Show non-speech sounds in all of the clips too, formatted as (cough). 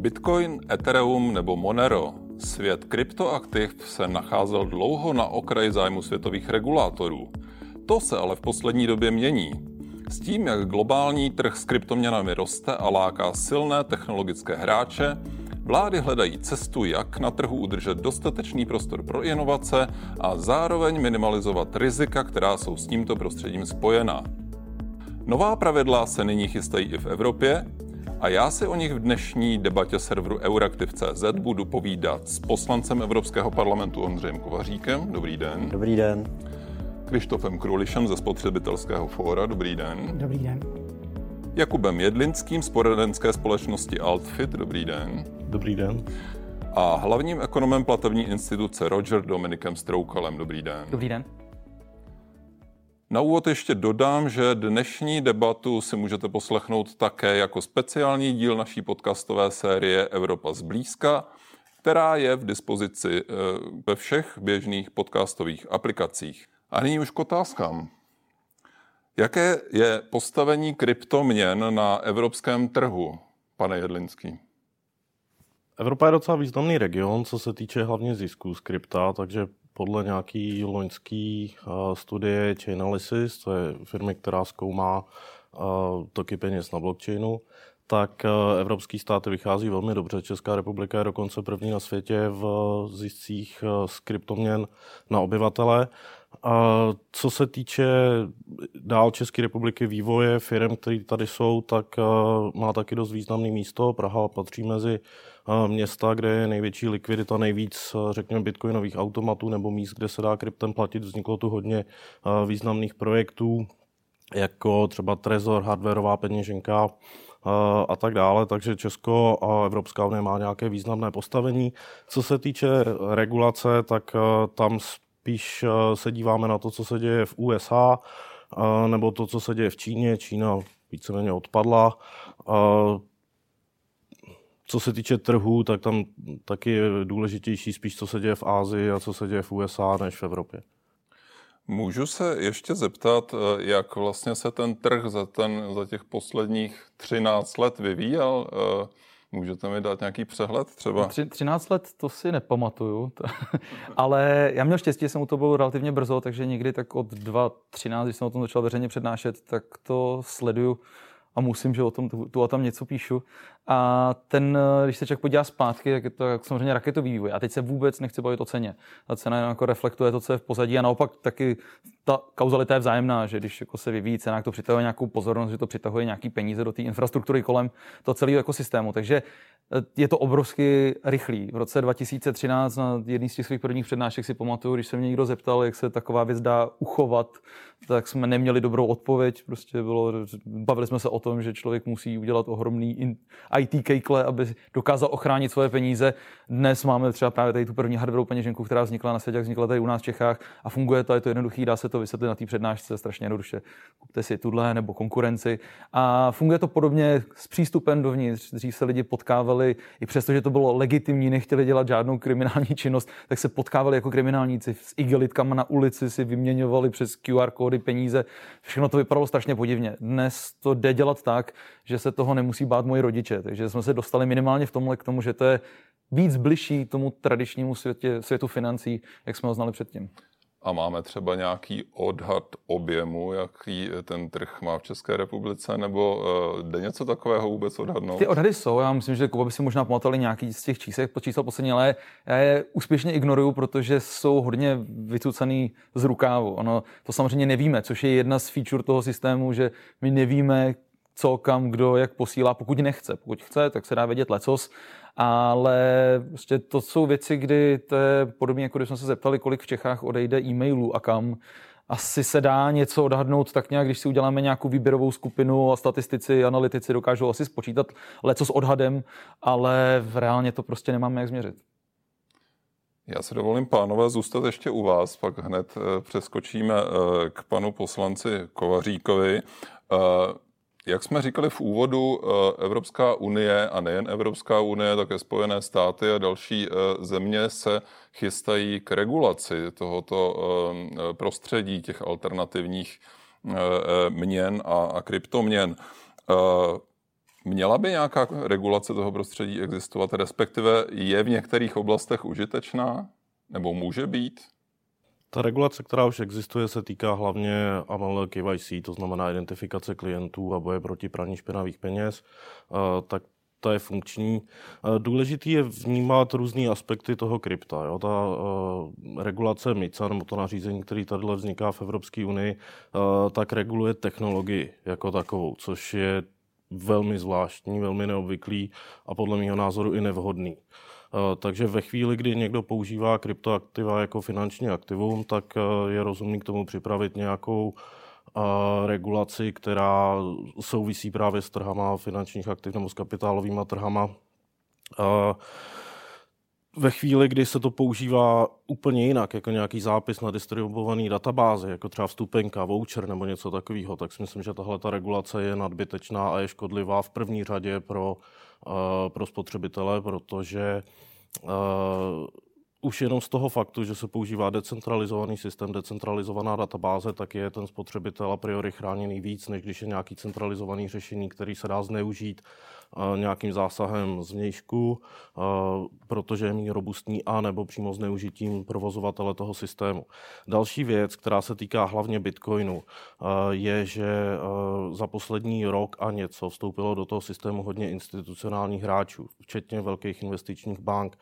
Bitcoin, Ethereum nebo Monero, svět kryptoaktiv se nacházel dlouho na okraji zájmu světových regulátorů. To se ale v poslední době mění. S tím, jak globální trh s kryptoměnami roste a láká silné technologické hráče, vlády hledají cestu, jak na trhu udržet dostatečný prostor pro inovace a zároveň minimalizovat rizika, která jsou s tímto prostředím spojená. Nová pravidla se nyní chystají i v Evropě a já si o nich v dnešní debatě serveru Euraktiv.cz budu povídat s poslancem Evropského parlamentu Ondřejem Kovaříkem. Dobrý den. Dobrý den. Krištofem Krulišem ze Spotřebitelského fóra. Dobrý den. Dobrý den. Jakubem Jedlinským z poradenské společnosti Altfit. Dobrý den. Dobrý den. A hlavním ekonomem platební instituce Roger Dominikem Stroukalem. Dobrý den. Dobrý den. Na úvod ještě dodám, že dnešní debatu si můžete poslechnout také jako speciální díl naší podcastové série Evropa zblízka, která je v dispozici eh, ve všech běžných podcastových aplikacích. A nyní už k otázkám. Jaké je postavení kryptoměn na evropském trhu, pane Jedlinský? Evropa je docela významný region, co se týče hlavně zisků z krypta, takže podle nějaký loňský uh, studie Chainalysis, to je firmy, která zkoumá uh, toky peněz na blockchainu, tak uh, evropský státy vychází velmi dobře. Česká republika je dokonce první na světě v ziscích z kryptoměn na obyvatele. A co se týče dál České republiky vývoje firm, které tady jsou, tak má taky dost významné místo. Praha patří mezi města, kde je největší likvidita, nejvíc, řekněme, bitcoinových automatů nebo míst, kde se dá kryptem platit. Vzniklo tu hodně významných projektů, jako třeba Trezor, hardwareová peněženka, a tak dále, takže Česko a Evropská unie má nějaké významné postavení. Co se týče regulace, tak tam spíš se díváme na to, co se děje v USA, nebo to, co se děje v Číně. Čína víceméně odpadla. Co se týče trhů, tak tam taky je důležitější spíš, co se děje v Ázii a co se děje v USA, než v Evropě. Můžu se ještě zeptat, eh, jak vlastně se ten trh za, ten, za těch posledních 13 let vyvíjel? Můžete mi dát nějaký přehled třeba? Tři, 13 let to si nepamatuju, (laughs) ale já měl štěstí, že jsem u toho byl relativně brzo, takže někdy tak od 2.13, když jsem o tom začal veřejně přednášet, tak to sleduju a musím, že o tom tu, tu a tam něco píšu. A ten, když se člověk podívá zpátky, tak je to jak samozřejmě raketový vývoj. A teď se vůbec nechci bavit o ceně. Ta cena jako reflektuje to, co je v pozadí a naopak taky ta kauzalita je vzájemná, že když jako se vyvíjí cena, to přitahuje nějakou pozornost, že to přitahuje nějaký peníze do té infrastruktury kolem toho celého ekosystému. Takže je to obrovsky rychlý. V roce 2013 na jedný z těch svých prvních přednášek si pamatuju, když se mě někdo zeptal, jak se taková věc dá uchovat, tak jsme neměli dobrou odpověď. Prostě bylo, bavili jsme se o tom, že člověk musí udělat ohromný IT kejkle, aby dokázal ochránit svoje peníze. Dnes máme třeba právě tady tu první hardwareovou peněženku, která vznikla na světě, jak vznikla tady u nás v Čechách a funguje to, je to jednoduchý, dá se to vysvětlit na té přednášce strašně jednoduše. Kupte si tuhle nebo konkurenci. A funguje to podobně s přístupem dovnitř. Dřív se lidi potkávali, i přesto, že to bylo legitimní, nechtěli dělat žádnou kriminální činnost, tak se potkávali jako kriminálníci s igelitkama na ulici, si vyměňovali přes QR kódy peníze. Všechno to vypadalo strašně podivně. Dnes to jde dělat tak, že se toho nemusí bát moji rodiče. Takže jsme se dostali minimálně v tomhle k tomu, že to je víc bližší tomu tradičnímu světě, světu financí, jak jsme ho znali předtím. A máme třeba nějaký odhad objemu, jaký ten trh má v České republice, nebo uh, jde něco takového vůbec odhadnout? Ty odhady jsou, já myslím, že Kuba by si možná pamatovali nějaký z těch čísel, čísel poslední, ale já je úspěšně ignoruju, protože jsou hodně vycucený z rukávu. Ono, to samozřejmě nevíme, což je jedna z feature toho systému, že my nevíme, co, kam, kdo, jak posílá, pokud nechce. Pokud chce, tak se dá vědět lecos, ale prostě to jsou věci, kdy to je podobně, jako když jsme se zeptali, kolik v Čechách odejde e-mailů a kam. Asi se dá něco odhadnout tak nějak, když si uděláme nějakou výběrovou skupinu a statistici, analytici dokážou asi spočítat leco s odhadem, ale v reálně to prostě nemáme jak změřit. Já si dovolím, pánové, zůstat ještě u vás, pak hned eh, přeskočíme eh, k panu poslanci Kovaříkovi. Jak jsme říkali v úvodu, eh, Evropská unie a nejen Evropská unie, také Spojené státy a další eh, země se chystají k regulaci tohoto eh, prostředí těch alternativních měn a kryptoměn. Měla by nějaká regulace toho prostředí existovat, respektive je v některých oblastech užitečná, nebo může být? Ta regulace, která už existuje, se týká hlavně AML KYC, to znamená identifikace klientů a boje proti praní špinavých peněz. Tak ta je funkční. Důležitý je vnímat různé aspekty toho krypta. Jo? Ta uh, regulace MICA, nebo to nařízení, který tady vzniká v Evropské unii, uh, tak reguluje technologii jako takovou, což je velmi zvláštní, velmi neobvyklý a podle mého názoru i nevhodný. Eh, takže ve chvíli, kdy někdo používá kryptoaktiva jako finanční aktivum, tak eh, je rozumný k tomu připravit nějakou eh, regulaci, která souvisí právě s trhama finančních aktiv nebo s kapitálovými trhama. Ve chvíli, kdy se to používá úplně jinak, jako nějaký zápis na distribuovaný databázi, jako třeba vstupenka, voucher nebo něco takového, tak si myslím, že tahle ta regulace je nadbytečná a je škodlivá v první řadě pro Eh, pro spotřebitele, protože eh, už jenom z toho faktu, že se používá decentralizovaný systém, decentralizovaná databáze, tak je ten spotřebitel a priori chráněný víc, než když je nějaký centralizovaný řešení, který se dá zneužít nějakým zásahem zvnějšku, protože je méně robustní a nebo přímo zneužitím provozovatele toho systému. Další věc, která se týká hlavně Bitcoinu, je, že za poslední rok a něco vstoupilo do toho systému hodně institucionálních hráčů, včetně velkých investičních bank,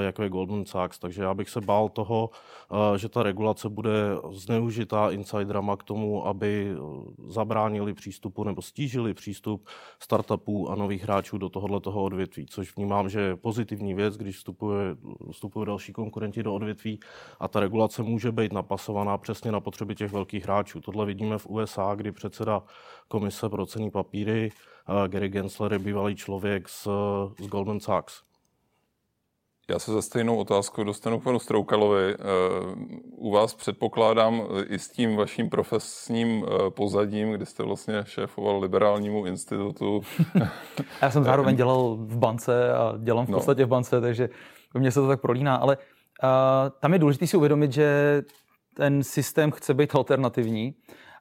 jako je Goldman Sachs. Takže já bych se bál toho, že ta regulace bude zneužitá insiderama k tomu, aby e, zabránili přístupu nebo stížili přístup startupů a nových hráčů do tohohle toho odvětví, což vnímám, že je pozitivní věc, když vstupuje, vstupují další konkurenti do odvětví a ta regulace může být napasovaná přesně na potřeby těch velkých hráčů. Tohle vidíme v USA, kdy předseda Komise pro cený papíry Gary Gensler je bývalý člověk z, z Goldman Sachs. Já se za stejnou otázkou dostanu k panu Stroukalovi. Eh, u vás předpokládám i s tím vaším profesním eh, pozadím, kdy jste vlastně šéfoval liberálnímu institutu. (laughs) Já jsem zároveň dělal v bance a dělám v no. podstatě no. v bance, takže mně se to tak prolíná. Ale uh, tam je důležité si uvědomit, že ten systém chce být alternativní.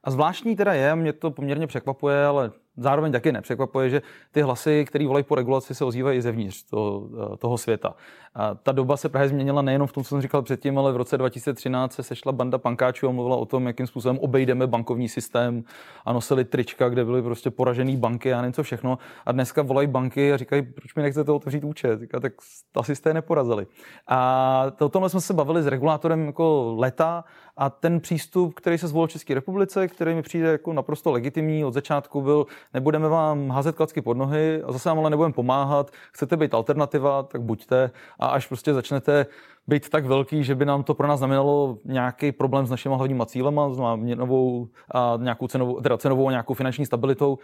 A zvláštní teda je, mě to poměrně překvapuje, ale zároveň taky nepřekvapuje, že ty hlasy, které volají po regulaci, se ozývají i zevnitř toho, toho světa. A ta doba se právě změnila nejenom v tom, co jsem říkal předtím, ale v roce 2013 se sešla banda pankáčů a mluvila o tom, jakým způsobem obejdeme bankovní systém a nosili trička, kde byly prostě poražené banky a nevím co všechno. A dneska volají banky a říkají, proč mi nechcete otevřít účet? Říká, tak asi jste neporazili. A o tomhle jsme se bavili s regulátorem jako leta a ten přístup, který se zvolil v České republice, který mi přijde jako naprosto legitimní od začátku, byl, nebudeme vám házet klacky pod nohy a zase vám ale nebudeme pomáhat, chcete být alternativa, tak buďte. A až prostě začnete být tak velký, že by nám to pro nás znamenalo nějaký problém s našimi hlavníma cílema, s měnovou a nějakou cenovou, teda cenovou a nějakou finanční stabilitou,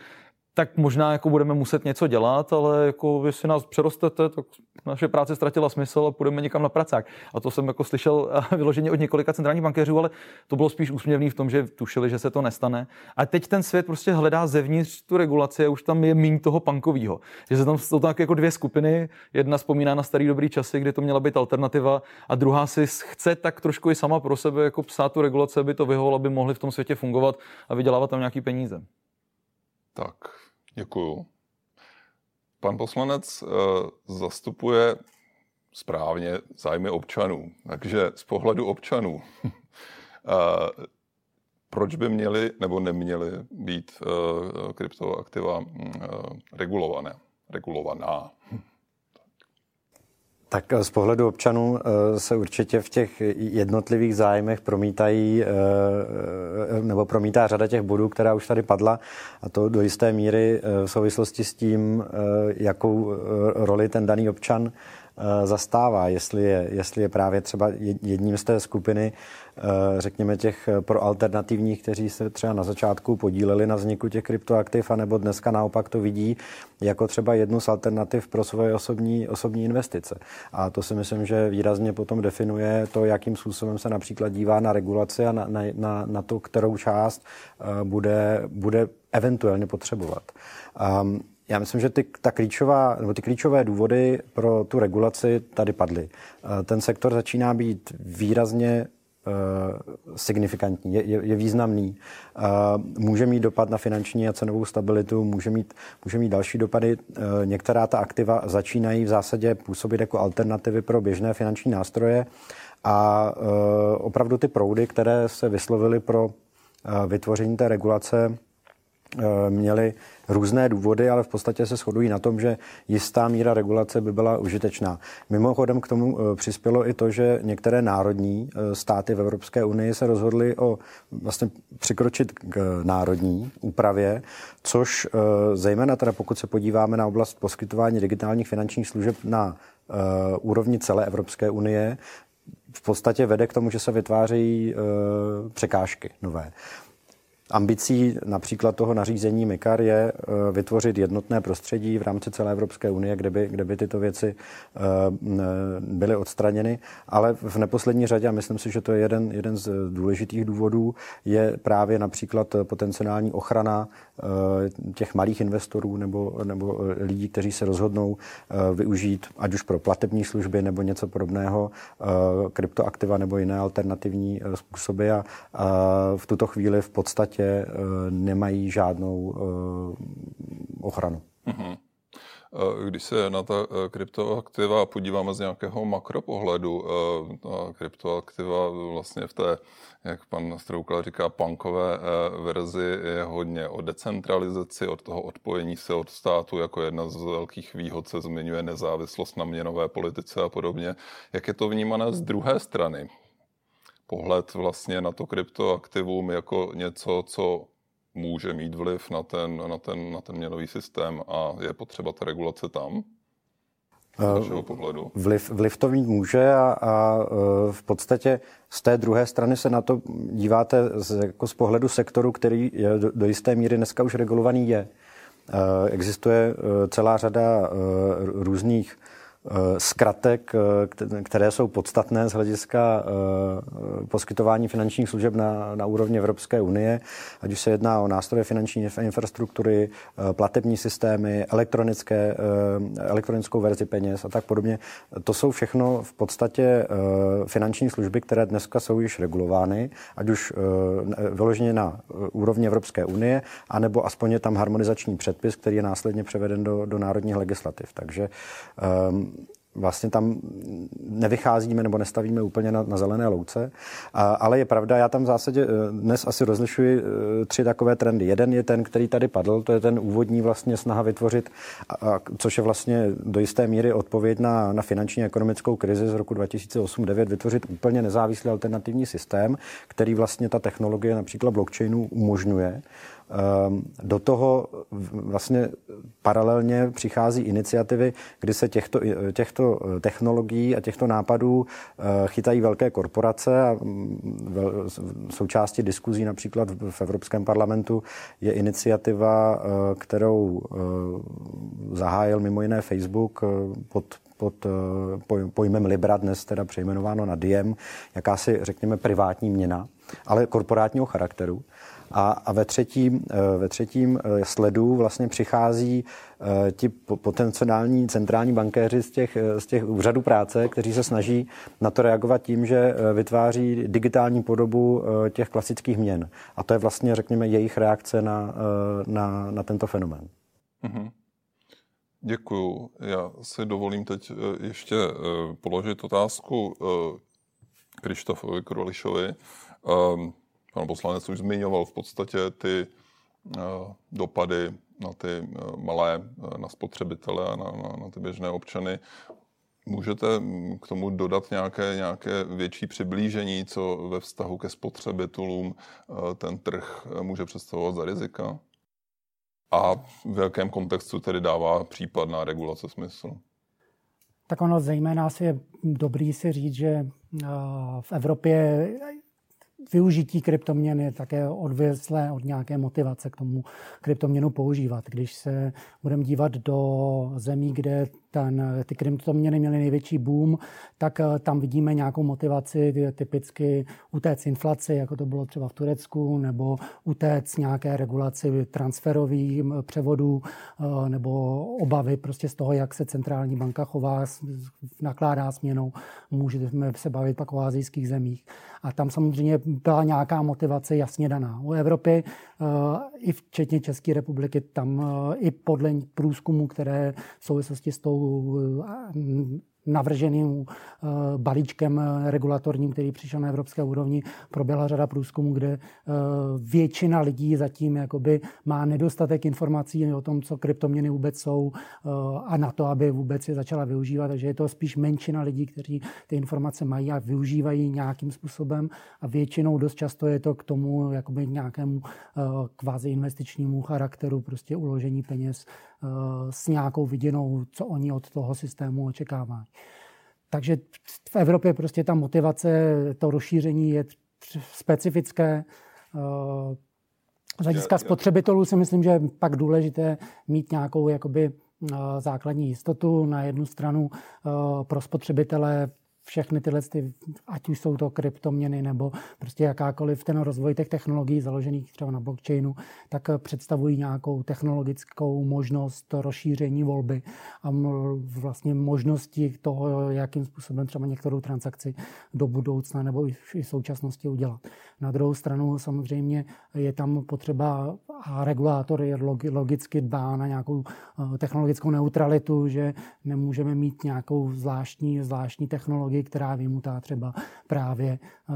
tak možná jako budeme muset něco dělat, ale jako jestli nás přerostete, tak naše práce ztratila smysl a půjdeme někam na pracák. A to jsem jako slyšel (laughs) vyloženě od několika centrálních bankéřů, ale to bylo spíš úsměvný v tom, že tušili, že se to nestane. A teď ten svět prostě hledá zevnitř tu regulaci a už tam je míň toho pankového. Že se tam jsou tak jako dvě skupiny. Jedna vzpomíná na starý dobrý časy, kdy to měla být alternativa, a druhá si chce tak trošku i sama pro sebe jako psát tu regulaci, aby to vyhovovalo, aby mohli v tom světě fungovat a vydělávat tam nějaký peníze. Tak, Děkuju. Pan poslanec uh, zastupuje správně zájmy občanů. Takže z pohledu občanů, uh, (laughs) proč by měli nebo neměli být uh, kryptoaktiva uh, regulované, regulovaná? Tak eh, z pohledu občanů eh, se určitě v těch jednotlivých zájmech promítají, eh, nebo promítá řada těch bodů, která už tady padla, a to do jisté míry v souvislosti s tím, jakou roli ten daný občan zastává, jestli je, jestli je právě třeba jedním z té skupiny, eh, řekněme těch proalternativních, kteří se třeba na začátku podíleli na vzniku těch kryptoaktiv, anebo dneska naopak to vidí jako třeba jednu z alternativ pro svoje osobní, osobní investice. A to si myslím, že výrazně potom definuje to, jakým způsobem se například dívá na regulaci a na, na, na, na to, kterou část eh, bude, bude eventuálně potřebovat. Um, já myslím, že ty, ta klíčová, nebo ty klíčové důvody pro tu regulaci tady padly. Eh, ten sektor začíná být výrazně signifikantní, je, je, je významný. Může mít dopad na finanční a cenovou stabilitu, může mít, může mít další dopady. Některá ta aktiva začínají v zásadě působit jako alternativy pro běžné finanční nástroje a opravdu ty proudy, které se vyslovily pro vytvoření té regulace, Eh, měli různé důvody, ale v podstatě se shodují na tom, že jistá míra regulace by byla užitečná. Mimochodem k tomu eh, přispělo i to, že některé národní eh, státy v Evropské unii se rozhodly o vlastně přikročit k národní úpravě, což zejména teda pokud se podíváme na oblast poskytování digitálních finančních služeb na úrovni celé Evropské unie, v podstatě vede k tomu, že se vytvářejí překážky nové. Ambicí například toho nařízení MIKAR je eh, vytvořit jednotné prostředí v rámci celé Evropské unie, kde by, kde by tyto věci eh, byly odstraněny. Ale v neposlední řadě, a myslím si, že to je jeden, jeden z důležitých důvodů, je právě například potenciální ochrana eh, těch malých investorů nebo, nebo lidí, kteří se rozhodnou využít, ať už pro platební služby nebo něco podobného, kryptoaktiva nebo jiné alternativní způsoby. A v tuto chvíli v podstatě podstatě eh, nemají žádnou eh, ochranu. Mm-hmm. Když se na ta kryptoaktiva podíváme z nějakého makropohledu, ta kryptoaktiva vlastně v té, jak pan Stroukal říká, punkové verzi je hodně o decentralizaci, od toho odpojení se od státu, jako jedna z velkých výhod se zmiňuje nezávislost na měnové politice a podobně. Jak je to vnímané z druhé strany? Pohled vlastně na to kryptoaktivum jako něco, co může mít vliv na ten, na ten, na ten měnový systém a je potřeba ta regulace tam? Z pohledu. Vliv, vliv to mít může a, a e, v podstatě z té druhé strany se na to díváte z, jako z pohledu sektoru, který je do, do jisté míry dneska už regulovaný je. E, existuje celá řada různých Eh, zkratek, eh, které jsou podstatné z hlediska eh, poskytování finančních služeb na, na úrovni Evropské unie, ať už se jedná o nástroje finanční infrastruktury, platební systémy, elektronické, elektronickou verzi peněz a tak podobně. To jsou všechno v podstatě finanční služby, které dneska jsou již regulovány, ať už vyloženě na úrovni Evropské unie, anebo aspoň je tam harmonizační předpis, který je následně převeden do, do národních legislativ. Takže um, vlastně tam nevycházíme nebo nestavíme úplně na, na zelené louce. A, ale je pravda, já tam v zásadě eh, dnes asi rozlišuji eh, tři takové trendy. Jeden je ten, který tady padl, to je ten úvodní vlastně snaha vytvořit, a, a, což je vlastně do jisté míry odpověď na, na finanční a ekonomickou krizi z roku 2008-2009, vytvořit úplně nezávislý alternativní systém, který vlastně ta technologie například blockchainu umožňuje. Ehm, do toho vlastně paralelně přichází iniciativy, kdy se těchto, těchto technologií a těchto nápadů eh, chytají velké korporace a mm, součástí diskuzí například v Evropském parlamentu je iniciativa, eh, kterou eh, zahájil mimo jiné Facebook pod pod pojmem Libra, dnes teda přejmenováno na Diem, jakási, řekněme, privátní měna, ale korporátního charakteru. A, a ve, třetím, eh, ve třetím eh, sledu vlastně přichází eh, ti potenciální centrální bankéři z těch, z těch úřadů práce, kteří se snaží na to reagovat tím, že vytváří digitální podobu těch klasických měn. A to je vlastně, řekněme, jejich reakce na, na, na tento fenomén. Mm-hmm. Děkuju. Já si dovolím teď ještě položit otázku Krištofovi Krolišovi. Ehm, Pan poslanec už zmiňoval v podstatě ty uh, dopady na ty uh, malé, uh, na spotřebitele a na, na, na ty běžné občany. Můžete k tomu dodat nějaké, nějaké větší přiblížení, co ve vztahu ke spotřebitelům ten trh může představovat za rizika? A v jakém kontextu tedy dává případná regulace smysl? Tak ono zejména asi je dobrý si říct, že v Evropě využití kryptoměn je také odvěslé od nějaké motivace k tomu kryptoměnu používat. Když se budeme dívat do zemí, kde ten, ty kryptoměny měly největší boom, tak tam vidíme nějakou motivaci typicky utéct inflaci, jako to bylo třeba v Turecku, nebo utéct nějaké regulaci transferových převodů, nebo obavy prostě z toho, jak se centrální banka chová, nakládá směnou. Můžeme se bavit pak o azijských zemích. A tam samozřejmě byla nějaká motivace jasně daná. U Evropy, eh, i včetně České republiky, tam eh, i podle průzkumů, které v souvislosti s tou eh, navrženým eh, balíčkem regulatorním, který přišel na evropské úrovni, proběhla řada průzkumů, kde eh, většina lidí zatím jakoby má nedostatek informací o tom, co kryptoměny vůbec jsou a na to, aby vůbec je začala využívat. Takže je to spíš menšina lidí, kteří ty informace mají a využívají nějakým způsobem a většinou dost často je to k tomu jakoby nějakému kvázi investičnímu charakteru, prostě uložení peněz s nějakou viděnou, co oni od toho systému očekávají. Takže v Evropě prostě ta motivace, to rozšíření je specifické. Z hlediska spotřebitelů si myslím, že je pak důležité mít nějakou jakoby základní jistotu na jednu stranu pro spotřebitele všechny tyhle, ty, ať už jsou to kryptoměny nebo prostě jakákoliv ten rozvoj těch technologií založených třeba na blockchainu, tak představují nějakou technologickou možnost rozšíření volby a vlastně možnosti toho, jakým způsobem třeba některou transakci do budoucna nebo i v současnosti udělat. Na druhou stranu samozřejmě je tam potřeba a regulátor je logicky dbá na nějakou eh, technologickou neutralitu, že nemůžeme mít nějakou zvláštní, zvláštní technologii, která je vymutá třeba právě uh,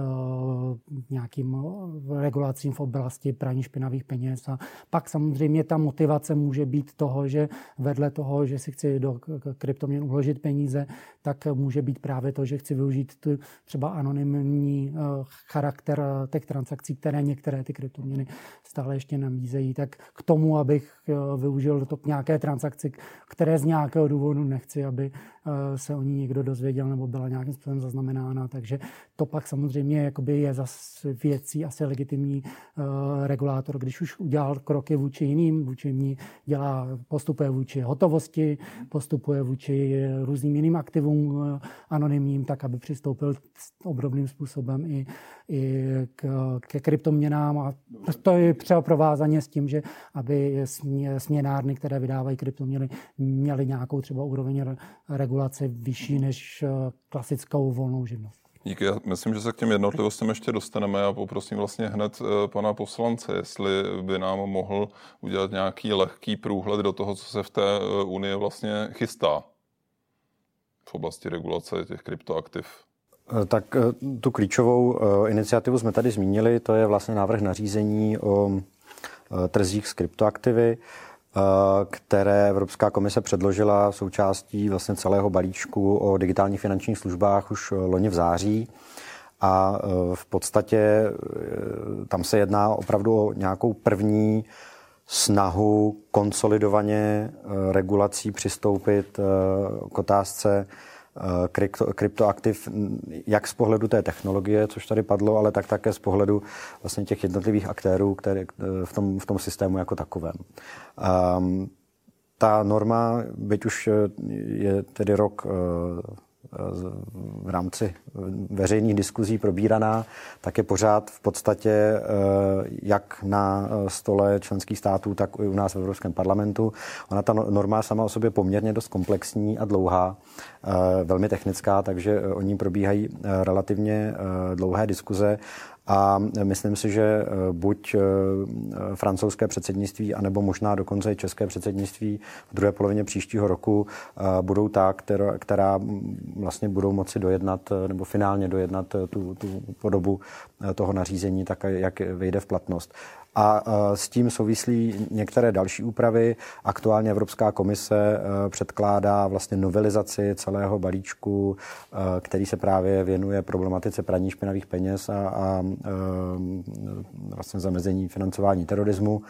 nějakým eh, regulacím v oblasti praní špinavých peněz. A pak samozřejmě ta motivace může být toho, že vedle toho, že si chci do kryptoměn uložit peníze, tak může být právě to, že chci využít tu třeba anonymní uh, charakter těch transakcí, které některé ty kryptoměny stále ještě nabízejí, tak k tomu, abych využil to k nějaké transakci, které z nějakého důvodu nechci, aby se o ní někdo dozvěděl nebo byla nějakým způsobem zaznamenána. Takže to pak samozřejmě jakoby je zase věcí asi legitimní regulátor, když už udělal kroky vůči jiným, vůči ní dělá, postupuje vůči hotovosti, postupuje vůči různým jiným aktivům anonymním, tak aby přistoupil obdobným způsobem i, i k, ke kryptoměnám a to je třeba provázaně s tím, že aby směnárny, které vydávají kryptoměny, měly nějakou třeba úroveň regulace vyšší než eh, klasickou volnou živnost. Díky, já myslím, že se k těm jednotlivostem ještě dostaneme. Já poprosím vlastně hned eh, pana poslance, jestli by nám mohl udělat nějaký lehký průhled do toho, co se v té eh, unii vlastně chystá v oblasti regulace těch kryptoaktiv. Tak tu klíčovou iniciativu jsme tady zmínili, to je vlastně návrh nařízení o trzích s kryptoaktivy. Eh, které Evropská komise předložila součástí vlastně celého balíčku o digitálních finančních službách už eh, loni v září. A eh, v podstatě tam se jedná opravdu o nějakou první snahu konsolidovaně regulací přistoupit k otázce krypto, kryptoaktiv jak z pohledu té technologie, což tady padlo, ale tak také z pohledu vlastně těch jednotlivých aktérů které, eh, v, tom, v tom systému jako takovém. Um, ta norma, byť už eh, je tedy rok v rámci veřejných diskuzí probíraná, tak je pořád v podstatě eh, jak na stole členských států, tak i u nás v Evropském parlamentu. Ona ta no-, norma sama o sobě poměrně dost komplexní a dlouhá, eh, velmi technická, takže o ní probíhají eh, relativně dlouhé diskuze a myslím si, že eh, buď eh, francouzské předsednictví, anebo možná dokonce i české předsednictví v druhé polovině příštího roku eh, budou ta, která, která vlastně budou moci dojednat nebo finálně dojednat tu, tu podobu toho nařízení, tak jak vyjde v platnost. A s tím souvislí některé další úpravy. Aktuálně Evropská komise předkládá vlastně novelizaci celého balíčku, který se právě věnuje problematice praní špinavých peněz a, a vlastně zamezení financování terorismu,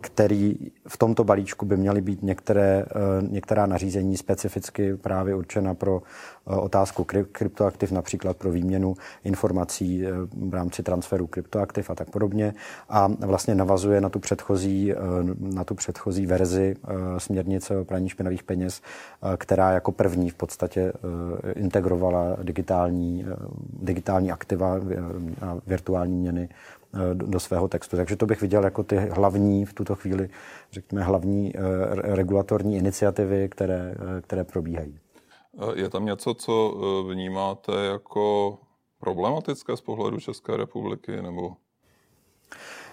který v tomto balíčku by měly být některé, některá nařízení specificky právě určena pro otázku kryptoaktiv, například pro výměnu informací v rámci transferu kryptoaktiv a tak podobně. A vlastně navazuje na tu předchozí, na tu předchozí verzi směrnice o praní špinavých peněz, která jako první v podstatě integrovala digitální, digitální aktiva a virtuální měny Eh, do svého textu. Takže to bych viděl jako ty hlavní v tuto chvíli, řekněme, hlavní eh, regulatorní iniciativy, které, eh, které probíhají. Je tam něco, co vnímáte jako problematické z pohledu České republiky, nebo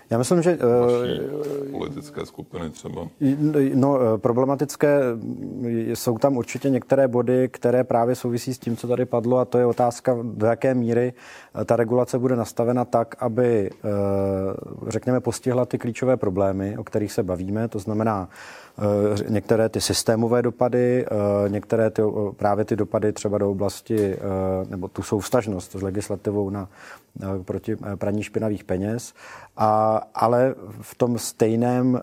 já myslím, že... Uh, politické skupiny třeba. No, problematické jsou tam určitě některé body, které právě souvisí s tím, co tady padlo, a to je otázka, do jaké míry ta regulace bude nastavena tak, aby, řekněme, postihla ty klíčové problémy, o kterých se bavíme, to znamená některé ty systémové dopady, některé ty, právě ty dopady třeba do oblasti, nebo tu soustažnost s legislativou na, proti praní špinavých peněz a, ale v tom stejném,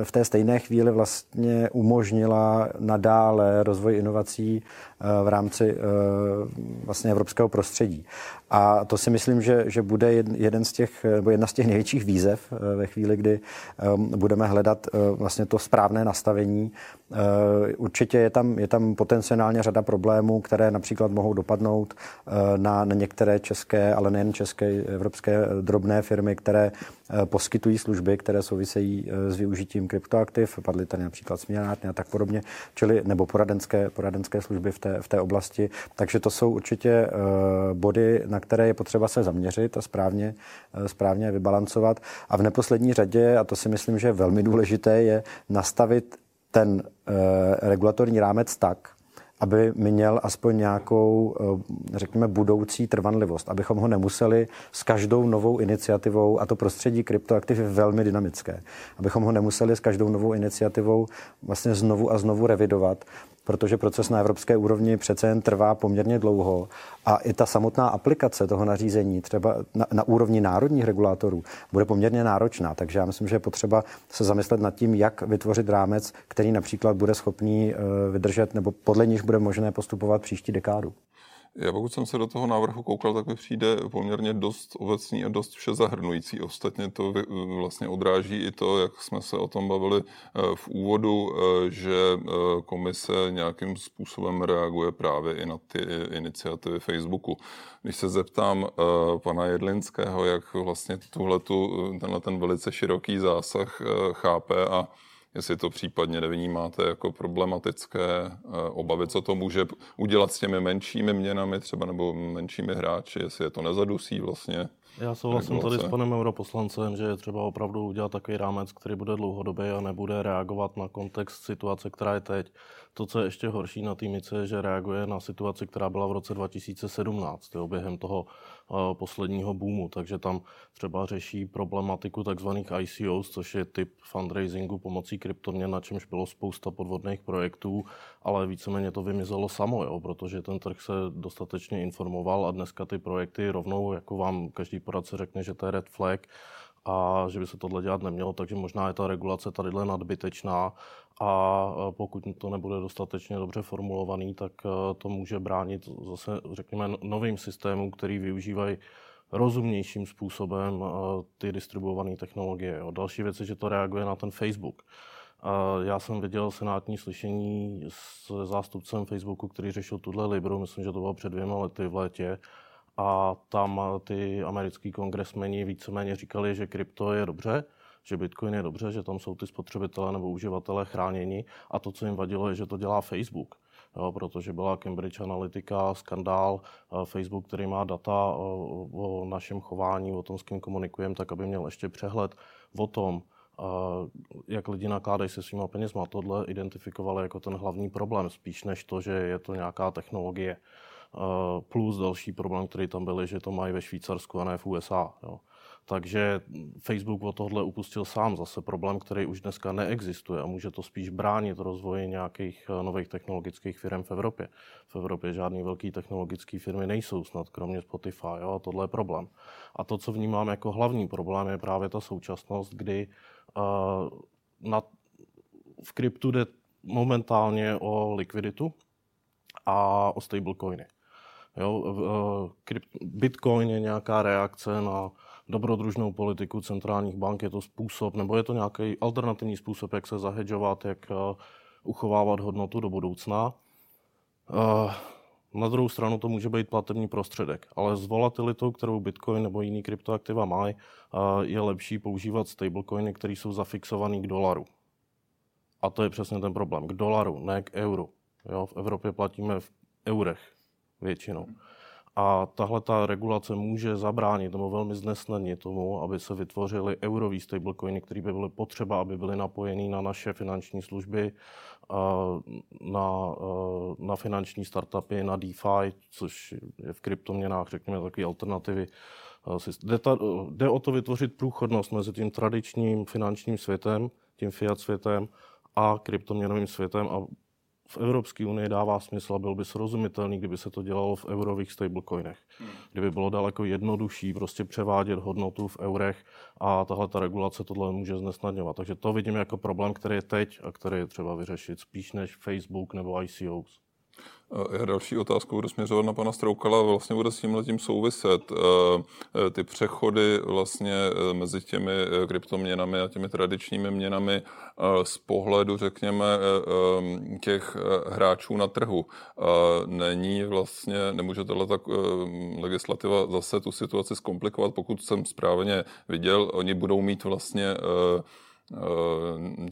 eh, v té stejné chvíli vlastně umožnila nadále rozvoj inovací eh, v rámci eh, vlastně evropského prostředí. A to si myslím, že, že bude jeden z těch, nebo jedna z těch největších výzev ve chvíli, kdy budeme hledat vlastně to správné nastavení. Určitě je tam, je tam potenciálně řada problémů, které například mohou dopadnout na, na některé české, ale nejen české, evropské drobné firmy, které eh, poskytují služby, které souvisejí eh, s využitím kryptoaktiv. Padly tady například směnárny a tak podobně, čili nebo poradenské, poradenské služby v té, v té oblasti. Takže to jsou určitě eh, body, na které je potřeba se zaměřit a správně, správně vybalancovat. A v neposlední řadě, a to si myslím, že je velmi důležité, je nastavit ten regulatorní rámec tak, aby měl aspoň nějakou, eh, řekněme, budoucí trvanlivost, abychom ho nemuseli s každou novou iniciativou, a to prostředí kryptoaktiv je velmi dynamické, abychom ho nemuseli s každou novou iniciativou vlastně znovu a znovu revidovat, protože proces na evropské úrovni přece jen trvá poměrně dlouho a i ta samotná aplikace toho nařízení třeba na, na úrovni národních regulátorů bude poměrně náročná. Takže já myslím, že je potřeba se zamyslet nad tím, jak vytvořit rámec, který například bude schopný eh, vydržet nebo podle níž bude možné postupovat příští dekádu. Já pokud jsem se do toho návrhu koukal, tak mi přijde poměrně dost obecný a dost vše zahrnující. Ostatně to vlastně odráží i to, jak jsme se o tom bavili eh, v úvodu, eh, že eh, komise nějakým způsobem reaguje právě i na ty iniciativy Facebooku. Když se zeptám pana Jedlinského, jak vlastně tuhletu, tenhle ten velice široký zásah chápe a jestli to případně nevnímáte jako problematické eh, obavy, co to může udělat s těmi menšími měnami třeba nebo menšími hráči, jestli je to nezadusí vlastně. Já souhlasím tady s panem europoslancem, že je třeba opravdu udělat takový rámec, který bude dlouhodobý a nebude reagovat na kontext situace, která je teď. To, co je ještě horší na týmice, je, že reaguje na situaci, která byla v roce 2017, jo, během toho posledního boomu, takže tam třeba řeší problematiku takzvaných ICOs, což je typ fundraisingu pomocí kryptoměn, na čemž bylo spousta podvodných projektů, ale víceméně to vymizelo samo, jo, protože ten trh se dostatečně informoval a dneska ty projekty rovnou, jako vám každý poradce řekne, že to je red flag, a že by se tohle dělat nemělo, takže možná je ta regulace tadyhle nadbytečná a pokud to nebude dostatečně dobře formulovaný, tak e, to může bránit zase, řekněme, novým systémům, který využívají rozumnějším způsobem e, ty distribuované technologie. Další věc je, že to reaguje na ten Facebook. Já jsem viděl senátní slyšení s zástupcem Facebooku, který řešil tuhle Libru, myslím, že to bylo před dvěma lety v létě, a tam ty americký kongresmeni víceméně říkali, že krypto je dobře, že Bitcoin je dobře, že tam jsou ty spotřebitelé nebo uživatelé chráněni a to, co jim vadilo, je, že to dělá Facebook. Jo, protože byla Cambridge Analytica, skandál, Facebook, který má data o, o našem chování, o tom, s kým komunikujeme, tak aby měl ještě přehled o tom, jak lidi nakládají se svýma penězma. Tohle identifikovali jako ten hlavní problém, spíš než to, že je to nějaká technologie. Plus další problém, který tam byl, že to mají ve Švýcarsku a ne v USA. Jo. Takže Facebook od tohle upustil sám zase problém, který už dneska neexistuje a může to spíš bránit rozvoji nějakých eh, nových technologických firm v Evropě. V Evropě žádný velký technologické firmy nejsou, snad kromě Spotify, jo, a tohle je problém. A to, co vnímám jako hlavní problém, je právě ta současnost, kdy uh, na, v kryptu jde momentálně o likviditu a o stablecoiny. Jo, Bitcoin je nějaká reakce na dobrodružnou politiku centrálních bank, je to způsob, nebo je to nějaký alternativní způsob, jak se zahedžovat, jak uh, uchovávat hodnotu do budoucna. Uh, na druhou stranu to může být platební prostředek, ale s volatilitou, kterou Bitcoin nebo jiný kryptoaktiva mají, je lepší používat stablecoiny, které jsou zafixované k dolaru. A to je přesně ten problém. K dolaru, ne k euru. Jo, v Evropě platíme v eurech většinou. A tahle ta regulace může zabránit nebo velmi znesnadnit tomu, aby se vytvořily eurový stablecoiny, které by byly potřeba, aby byly napojeny na naše finanční služby, na, na finanční startupy, na DeFi, což je v kryptoměnách, řekněme, takové alternativy. Jde, ta, jde o to vytvořit průchodnost mezi tím tradičním finančním světem, tím fiat světem a kryptoměnovým světem a v Evropské unii dává smysl a byl by srozumitelný, kdyby se to dělalo v eurových stablecoinech. Hmm. Kdyby bylo daleko jednodušší prostě převádět hodnotu v eurech a tahle ta regulace tohle může znesnadňovat. Takže to vidím jako problém, který je teď a který je třeba vyřešit spíš než Facebook nebo ICOs. Já další otázku budu směřovat na pana Stroukala, vlastně bude s tím letím souviset. Ty přechody vlastně mezi těmi kryptoměnami a těmi tradičními měnami z pohledu, řekněme, těch hráčů na trhu. Není vlastně, nemůže tato tak legislativa zase tu situaci zkomplikovat, pokud jsem správně viděl, oni budou mít vlastně Eh,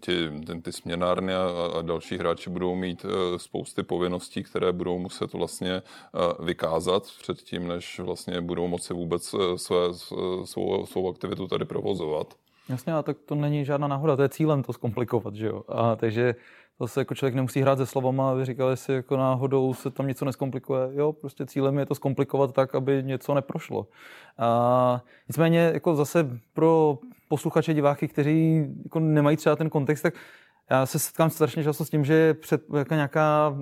ti, ty, ty směnárny a, a další hráči budou mít eh, spousty povinností, které budou muset vlastně eh, vykázat předtím, než vlastně budou moci vůbec své, svou, svou aktivitu tady provozovat. Jasně, a tak to není žádná náhoda, to je cílem to zkomplikovat, že jo. A takže zase jako člověk nemusí hrát se slovama, aby říkal, jestli jako náhodou se tam něco neskomplikuje. Jo, prostě cílem je to zkomplikovat tak, aby něco neprošlo. A nicméně jako zase pro posluchače, diváky, kteří jako nemají třeba ten kontext, tak já se setkám strašně často s tím, že před, jako nějaká,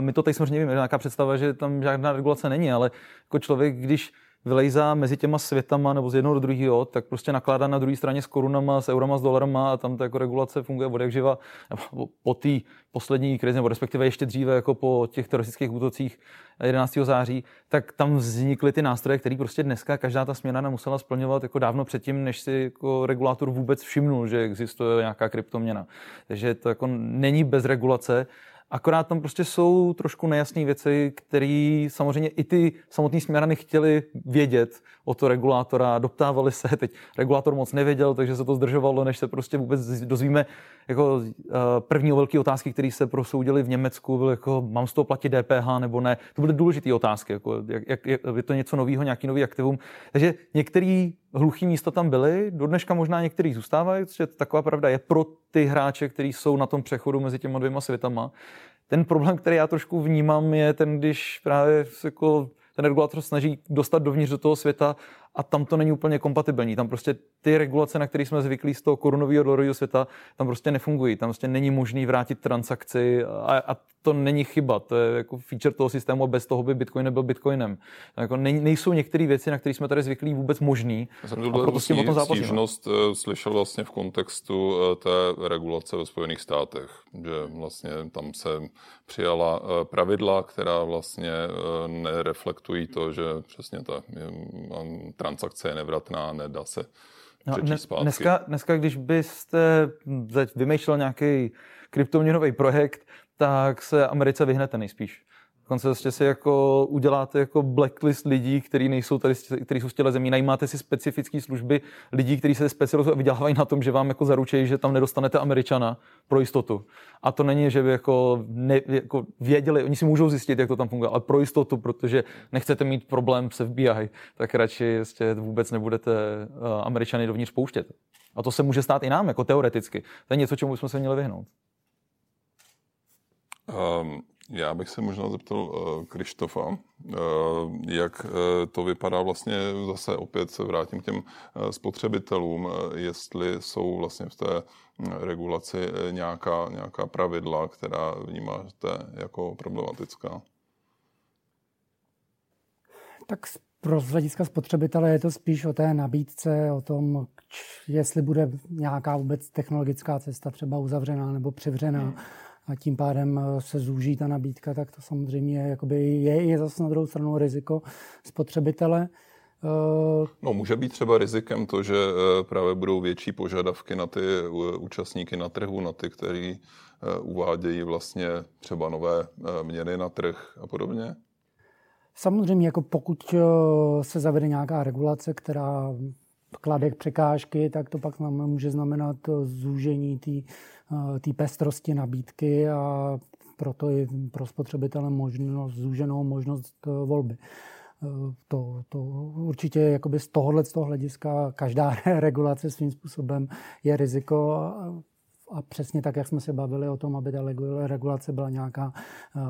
my to tady samozřejmě víme, nějaká představa, že tam žádná regulace není, ale jako člověk, když vylejzá mezi těma světama nebo z jednoho do druhého, tak prostě nakládá na druhé straně s korunama, s eurama, s dolarama a tam ta jako regulace funguje od jak živa. Po té poslední krizi, nebo respektive ještě dříve jako po těch teroristických útocích 11. září, tak tam vznikly ty nástroje, které prostě dneska každá ta směna musela splňovat jako dávno předtím, než si jako regulátor vůbec všimnul, že existuje nějaká kryptoměna. Takže to jako není bez regulace Akorát tam prostě jsou trošku nejasné věci, které samozřejmě i ty samotní směrany chtěli vědět o to regulátora, doptávali se, teď regulátor moc nevěděl, takže se to zdržovalo, než se prostě vůbec dozvíme. Jako uh, první velké otázky, které se prosoudily v Německu, byly jako, mám z toho platit DPH nebo ne. To byly důležité otázky, jako, jak, jak, je to něco nového, nějaký nový aktivum. Takže některé hluchý místa tam byly, do dneška možná některý zůstávají, protože taková pravda je pro ty hráče, kteří jsou na tom přechodu mezi těma dvěma světama. Ten problém, který já trošku vnímám, je ten, když právě jako ten regulator snaží dostat dovnitř do toho světa a tam to není úplně kompatibilní. Tam prostě ty regulace, na které jsme zvyklí z toho korunového dolarového světa, tam prostě nefungují. Tam prostě není možný vrátit transakci a, a to není chyba. To je jako feature toho systému a bez toho by Bitcoin nebyl Bitcoinem. Jako nej, nejsou některé věci, na které jsme tady zvyklí vůbec možný. Já jsem a stížnost uh, slyšel vlastně v kontextu uh, té regulace ve Spojených státech, že vlastně tam se přijala uh, pravidla, která vlastně nereflektují to, že přesně ta transakce je nevratná, nedá se no, zpátky. Dneska, dneska, když byste vymýšlel nějaký kryptoměnový projekt, tak se Americe vyhnete nejspíš. Dokonce prostě si jako uděláte jako blacklist lidí, kteří nejsou tady, kteří jsou z těle zemí, najímáte si specifické služby lidí, kteří se specializují a vydělávají na tom, že vám jako zaručí, že tam nedostanete Američana pro jistotu. A to není, že by jako, ne, jako věděli, oni si můžou zjistit, jak to tam funguje, ale pro jistotu, protože nechcete mít problém se FBI, tak radši ještě vůbec nebudete uh, Američany dovnitř pouštět. A to se může stát i nám, jako teoreticky. To je něco, čemu jsme se měli vyhnout. Um, já bych se možná zeptal uh, Krištofa, uh, jak uh, to vypadá vlastně zase opět se vrátím k těm uh, spotřebitelům, uh, jestli jsou vlastně v té uh, regulaci uh, nějaká, nějaká pravidla, která vnímáte jako problematická. Tak pro z hlediska spotřebitele je to spíš o té nabídce, o tom, jestli bude nějaká vůbec technologická cesta třeba uzavřená nebo přivřená. Hmm a tím pádem eh, se zúží ta nabídka, tak to samozřejmě jakoby je, je zase na druhou stranu riziko spotřebitele. No, může být třeba rizikem to, že právě budou větší požadavky na ty účastníky na trhu, na ty, kteří uvádějí vlastně třeba nové měny na trh a podobně? Samozřejmě, jako pokud se zavede nějaká regulace, která kladek překážky, tak to pak může znamenat zúžení té pestrosti nabídky a proto je pro spotřebitele možnost, zúženou možnost eh, volby. Eh, to, to určitě jakoby z tohohle z toho hlediska každá (laughs) regulace svým způsobem je riziko a přesně tak, jak jsme se bavili o tom, aby ta regulace byla nějaká uh,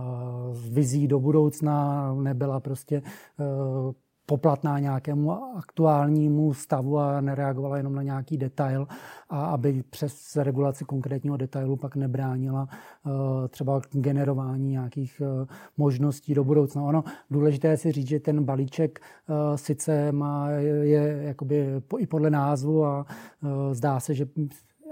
vizí do budoucna, nebyla prostě uh, poplatná nějakému aktuálnímu stavu a nereagovala jenom na nějaký detail a aby přes regulaci konkrétního detailu pak nebránila eh, třeba generování nějakých eh, možností do budoucna. Ono důležité je si říct, že ten balíček eh, sice má, je jakoby i podle názvu a zdá se, že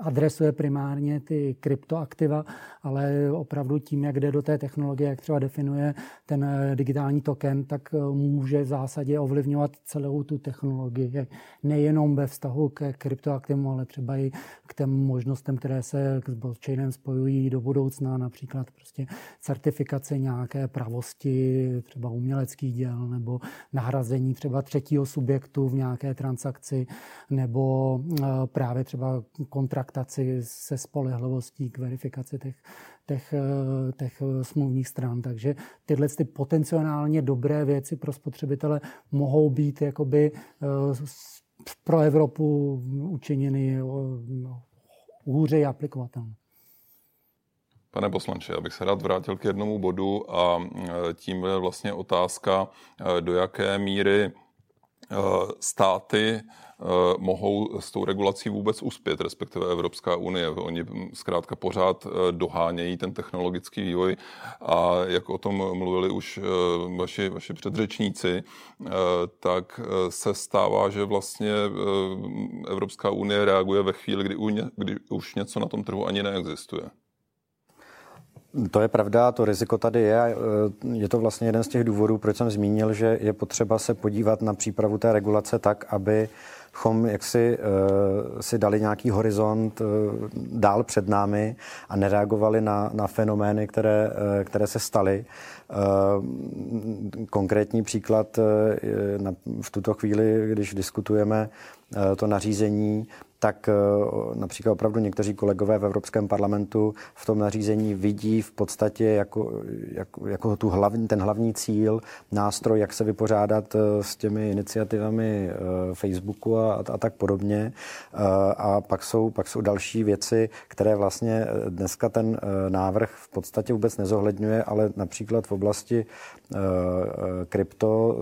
adresuje primárně ty kryptoaktiva, ale opravdu tím, jak jde do té technologie, jak třeba definuje ten eh, digitální token, tak eh, může v zásadě ovlivňovat celou tu technologii. Nejenom ve vztahu ke kryptoaktivům, ale třeba i k těm možnostem, které se s blockchainem spojují do budoucna, například prostě certifikace nějaké pravosti, třeba uměleckých děl, nebo nahrazení třeba třetího subjektu v nějaké transakci, nebo eh, právě třeba kontrakt kontaktaci se spolehlivostí k verifikaci těch, těch, eh, těch eh, smluvních stran. Takže tyhle ty potenciálně dobré věci pro spotřebitele mohou být jakoby eh, pro Evropu učiněny no, hůře aplikovatelné. Pane poslanče, já bych se rád vrátil k jednomu bodu a tím je vlastně otázka, do jaké míry státy Eh, mohou s tou regulací vůbec uspět, respektive Evropská unie. Oni zkrátka pořád eh, dohánějí ten technologický vývoj a jak o tom mluvili už eh, vaši, vaši předřečníci, tak se stává, že vlastně Evropská unie reaguje ve chvíli, kdy už něco na tom trhu ani neexistuje. To je pravda, to riziko tady je. Je to vlastně jeden z těch důvodů, proč jsem zmínil, že je potřeba se podívat na přípravu té regulace tak, aby chom jaksi uh, si dali nějaký horizont uh, dál před námi a nereagovali na, na fenomény, které, které se staly. Konkrétní příklad v tuto chvíli, když diskutujeme to nařízení, tak eh, například opravdu někteří kolegové v Evropském parlamentu v tom nařízení vidí v podstatě jako, jako, jako tu hlavní, ten hlavní cíl, nástroj, jak se vypořádat eh, s těmi iniciativami eh, Facebooku a, a tak podobně. A pak jsou, pak jsou další věci, které vlastně dneska ten návrh v podstatě vůbec nezohledňuje, ale například v oblasti krypto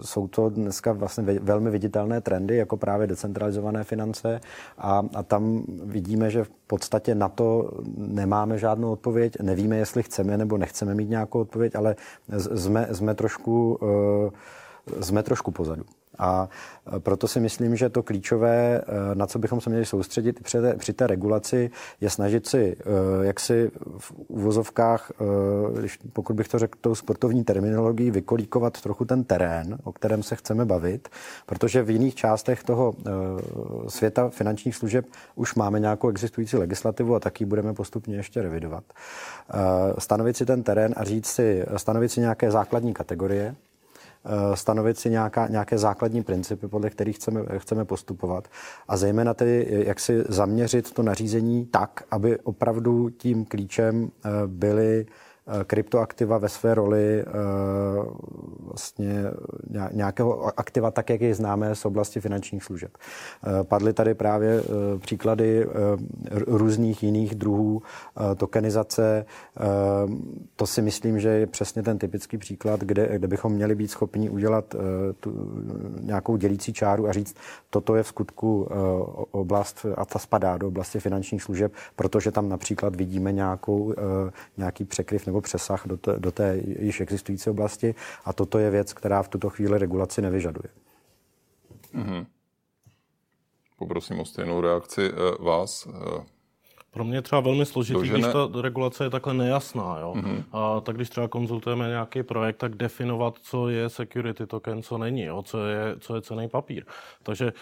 jsou to dneska vlastně velmi viditelné trendy, jako právě decentralizované finance, a, a tam vidíme, že v podstatě na to nemáme žádnou odpověď, nevíme, jestli chceme nebo nechceme mít nějakou odpověď, ale jsme, jsme trošku, eh, jsme trošku pozadu. A e, proto si myslím, že to klíčové, e, na co bychom se měli soustředit při té, při té regulaci, je snažit si, e, jak si v uvozovkách, pokud bych to řekl tou sportovní terminologií, vykolíkovat trochu ten terén, o kterém se chceme bavit, protože v jiných částech toho světa finančních služeb už máme nějakou existující legislativu a taky budeme postupně ještě revidovat. Stanovit si ten terén a říct si, stanovit si nějaké základní kategorie, stanovit si nějaká, nějaké základní principy, podle kterých chceme, chceme postupovat. A zejména tedy, jak si zaměřit to nařízení tak, aby opravdu tím klíčem eh, byly Eh, kryptoaktiva ve své roli eh, vlastně nějakého aktiva, tak jak je známe z oblasti finančních služeb. Eh, padly tady právě příklady různých jiných druhů tokenizace. To si myslím, že je přesně ten typický příklad, kde, kde bychom měli být schopni udělat tu, nějakou dělící čáru a říct, toto je v skutku oblast a ta spadá do oblasti finančních služeb, protože tam například vidíme nějakou, nějaký překryv nebo přesah do té, do té již existující oblasti a toto je věc, která v tuto chvíli regulaci nevyžaduje. Mm-hmm. Poprosím o stejnou reakci eh, vás. Eh. Pro mě je třeba velmi složitý, Dožene... když ta regulace je takhle nejasná. Jo? Mm-hmm. A tak když třeba konzultujeme nějaký projekt, tak definovat, co je security token, co není, jo? Co, je, co je cený papír. Takže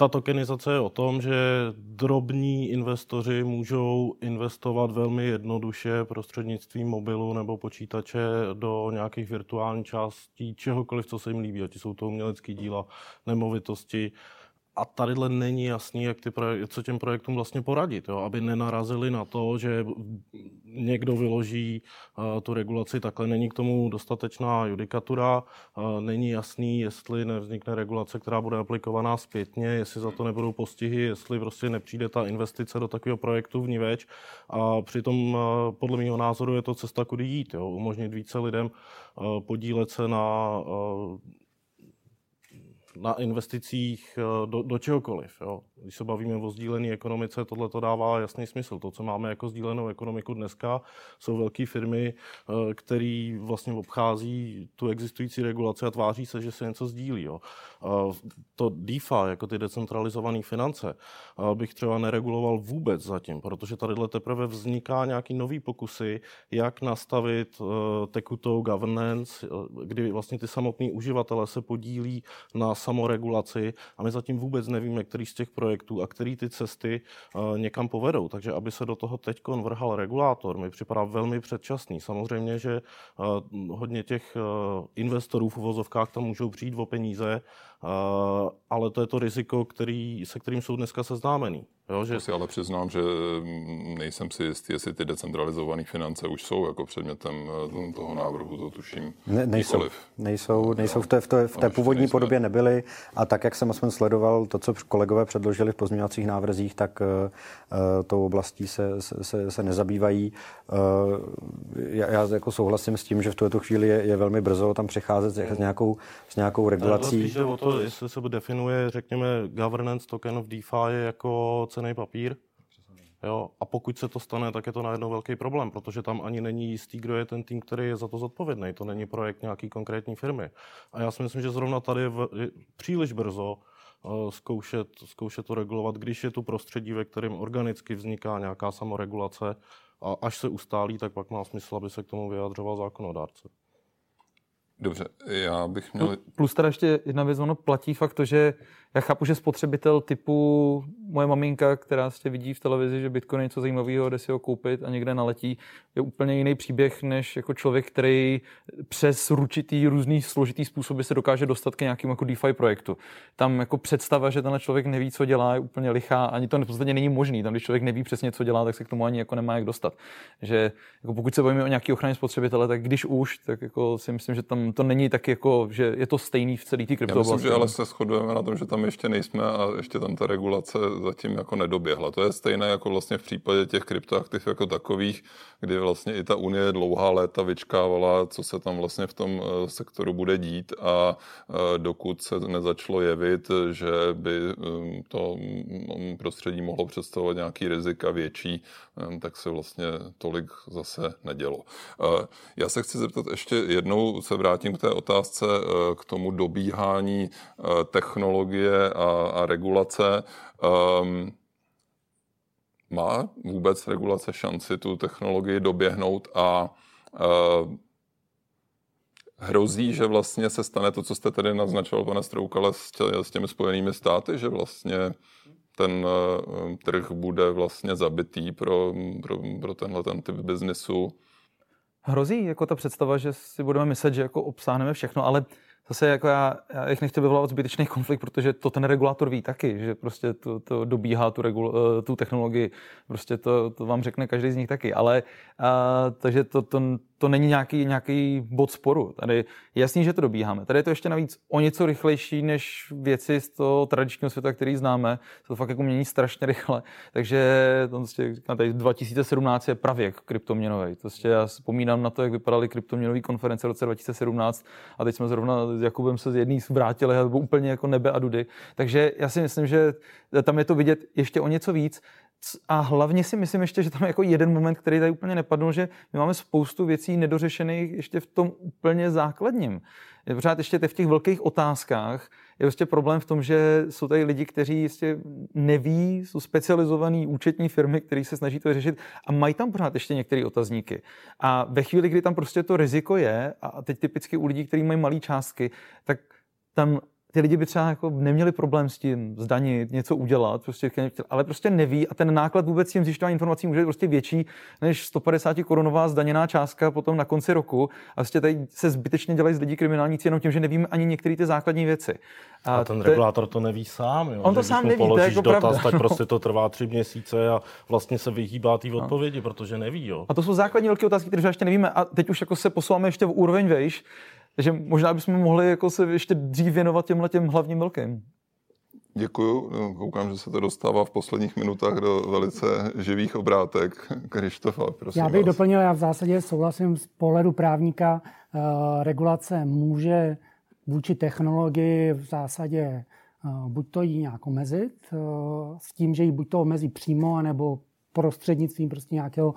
ta tokenizace je o tom, že drobní investoři můžou investovat velmi jednoduše prostřednictvím mobilu nebo počítače do nějakých virtuálních částí čehokoliv, co se jim líbí. Ať jsou to umělecké díla, nemovitosti, a tadyhle není jasný, jak ty projek- co těm projektům vlastně poradit, jo? aby nenarazili na to, že někdo vyloží uh, tu regulaci, takhle není k tomu dostatečná judikatura, uh, není jasný, jestli nevznikne regulace, která bude aplikovaná zpětně, jestli za to nebudou postihy, jestli prostě nepřijde ta investice do takového projektu v ní več. A přitom uh, podle mého názoru je to cesta, kudy jít, jo? umožnit více lidem podílet se na na investicích eh, do, do čehokoliv. Jo. Když se bavíme o sdílené ekonomice, tohle to dává jasný smysl. To, co máme jako sdílenou ekonomiku dneska, jsou velké firmy, eh, které vlastně obchází tu existující regulaci a tváří se, že se něco sdílí. Jo. To DeFi, jako ty decentralizované finance, eh, bych třeba nereguloval vůbec zatím, protože tady teprve vzniká nějaký nový pokusy, jak nastavit tekutou governance, kdy vlastně ty samotní uživatelé se podílí na samoregulaci a my zatím vůbec nevíme, který z těch projektů a který ty cesty uh, někam povedou. Takže aby se do toho teď vrhal regulátor, mi připadá velmi předčasný. Samozřejmě, že uh, hodně těch uh, investorů v uvozovkách tam můžou přijít o peníze, ale to je to riziko, který, se kterým jsou dneska seznámený. Jo, že... To si ale přiznám, že mm, nejsem si jistý, jestli ty decentralizované finance už jsou jako předmětem eh, toho návrhu, to tuším ne, nejsou, nikoliv. nejsou, nejsou v té, v té, v té původní nejsme. podobě nebyly a tak, jak jsem aspoň sledoval to, co kolegové předložili v pozměňovacích návrzích, tak uh, tou oblastí se, se, se nezabývají. Uh, já, já jako souhlasím s tím, že v tuto chvíli je, je velmi brzo tam přecházet s nějakou, s nějakou regulací. Ale o to, jestli se definuje, řekněme, governance token of DeFi jako cený papír. Jo, a pokud se to stane, tak je to najednou velký problém, protože tam ani není jistý, kdo je ten tým, který je za to zodpovědný. To není projekt nějaký konkrétní firmy. A já si myslím, že zrovna tady je, v, je příliš brzo uh, zkoušet, zkoušet to regulovat, když je tu prostředí, ve kterém organicky vzniká nějaká samoregulace a až se ustálí, tak pak má smysl, aby se k tomu vyjadřoval zákonodárce. Dobře, já bych měl... Plus teda ještě jedna věc, ono platí fakt to, že já chápu, že spotřebitel typu moje maminka, která se vidí v televizi, že Bitcoin je něco zajímavého, jde si ho koupit a někde naletí, je úplně jiný příběh, než jako člověk, který přes ručitý různý složitý způsoby se dokáže dostat k nějakému jako DeFi projektu. Tam jako představa, že ten člověk neví, co dělá, je úplně lichá, ani to v podstatě není možný. Tam, když člověk neví přesně, co dělá, tak se k tomu ani jako nemá jak dostat. Že jako pokud se bavíme o nějaký ochraně spotřebitele, tak když už, tak jako si myslím, že tam to není tak jako, že je to stejný v celé té kryptooblasti. Já myslím, že ale se shodujeme na tom, že tam tam ještě nejsme a ještě tam ta regulace zatím jako nedoběhla. To je stejné jako vlastně v případě těch kryptoaktiv jako takových, kdy vlastně i ta Unie dlouhá léta vyčkávala, co se tam vlastně v tom eh, sektoru bude dít a eh, dokud se nezačalo jevit, že by eh, to mm, prostředí mohlo představovat nějaký rizika větší, tak se vlastně tolik zase nedělo. Já se chci zeptat ještě jednou, se vrátím k té otázce, k tomu dobíhání technologie a, a regulace. Um, má vůbec regulace šanci tu technologii doběhnout a uh, hrozí, že vlastně se stane to, co jste tady naznačoval, pane Stroukale, s, tě, s těmi spojenými státy, že vlastně ten uh, trh bude vlastně zabitý pro, pro, pro tenhle ten typ biznisu. Hrozí jako ta představa, že si budeme myslet, že jako obsáhneme všechno, ale zase jako já, já jich nechci vyvolávat zbytečný konflikt, protože to ten regulátor ví taky, že prostě to, to dobíhá tu, regul, eh, tu technologii, prostě to, to vám řekne každý z nich taky, ale a, takže to, to, to není nějaký, nějaký bod sporu. Tady je jasný, že to dobíháme. Tady je to ještě navíc o něco rychlejší než věci z toho tradičního světa, který známe. To fakt jako mění strašně rychle. Takže to prostě, tady 2017 je pravěk kryptoměnový. Prostě já vzpomínám na to, jak vypadaly kryptoměnové konference v roce 2017 a teď jsme zrovna s Jakubem se z jedný vrátili a bylo úplně jako nebe a dudy. Takže já si myslím, že tam je to vidět ještě o něco víc. A hlavně si myslím ještě, že tam je jako jeden moment, který tady úplně nepadl, že my máme spoustu věcí nedořešených ještě v tom úplně základním. Je pořád ještě v těch velkých otázkách je prostě problém v tom, že jsou tady lidi, kteří ještě neví, jsou specializované účetní firmy, které se snaží to řešit a mají tam pořád ještě některé otazníky. A ve chvíli, kdy tam prostě to riziko je, a teď typicky u lidí, kteří mají malé částky, tak tam ty lidi by třeba jako neměli problém s tím zdanit, něco udělat, prostě, ale prostě neví a ten náklad vůbec tím zjišťování informací může být prostě větší než 150 korunová zdaněná částka potom na konci roku. A prostě tady se zbytečně dělají z lidí kriminálníci jenom tím, že nevíme ani některé ty základní věci. A, a ten regulátor to neví sám. Jo? On to sám neví, to je jako dotaz, pravda. tak prostě (laughs) to trvá tři měsíce a vlastně se vyhýbá té no. odpovědi, no. protože neví. Jo? A to jsou základní velké otázky, které ještě nevíme. A teď už jako se posouváme ještě v úroveň vejš, takže možná bychom mohli jako se ještě dřív věnovat těmhle těm hlavním velkým. Děkuju. Koukám, že se to dostává v posledních minutách do velice živých obrátek. Krištofa, prosím Já bych vás. doplnil, já v zásadě souhlasím z pohledu právníka. Uh, regulace může vůči technologii v zásadě uh, buď to jí nějak omezit, uh, s tím, že ji buď to omezí přímo, anebo prostřednictvím prostě nějakého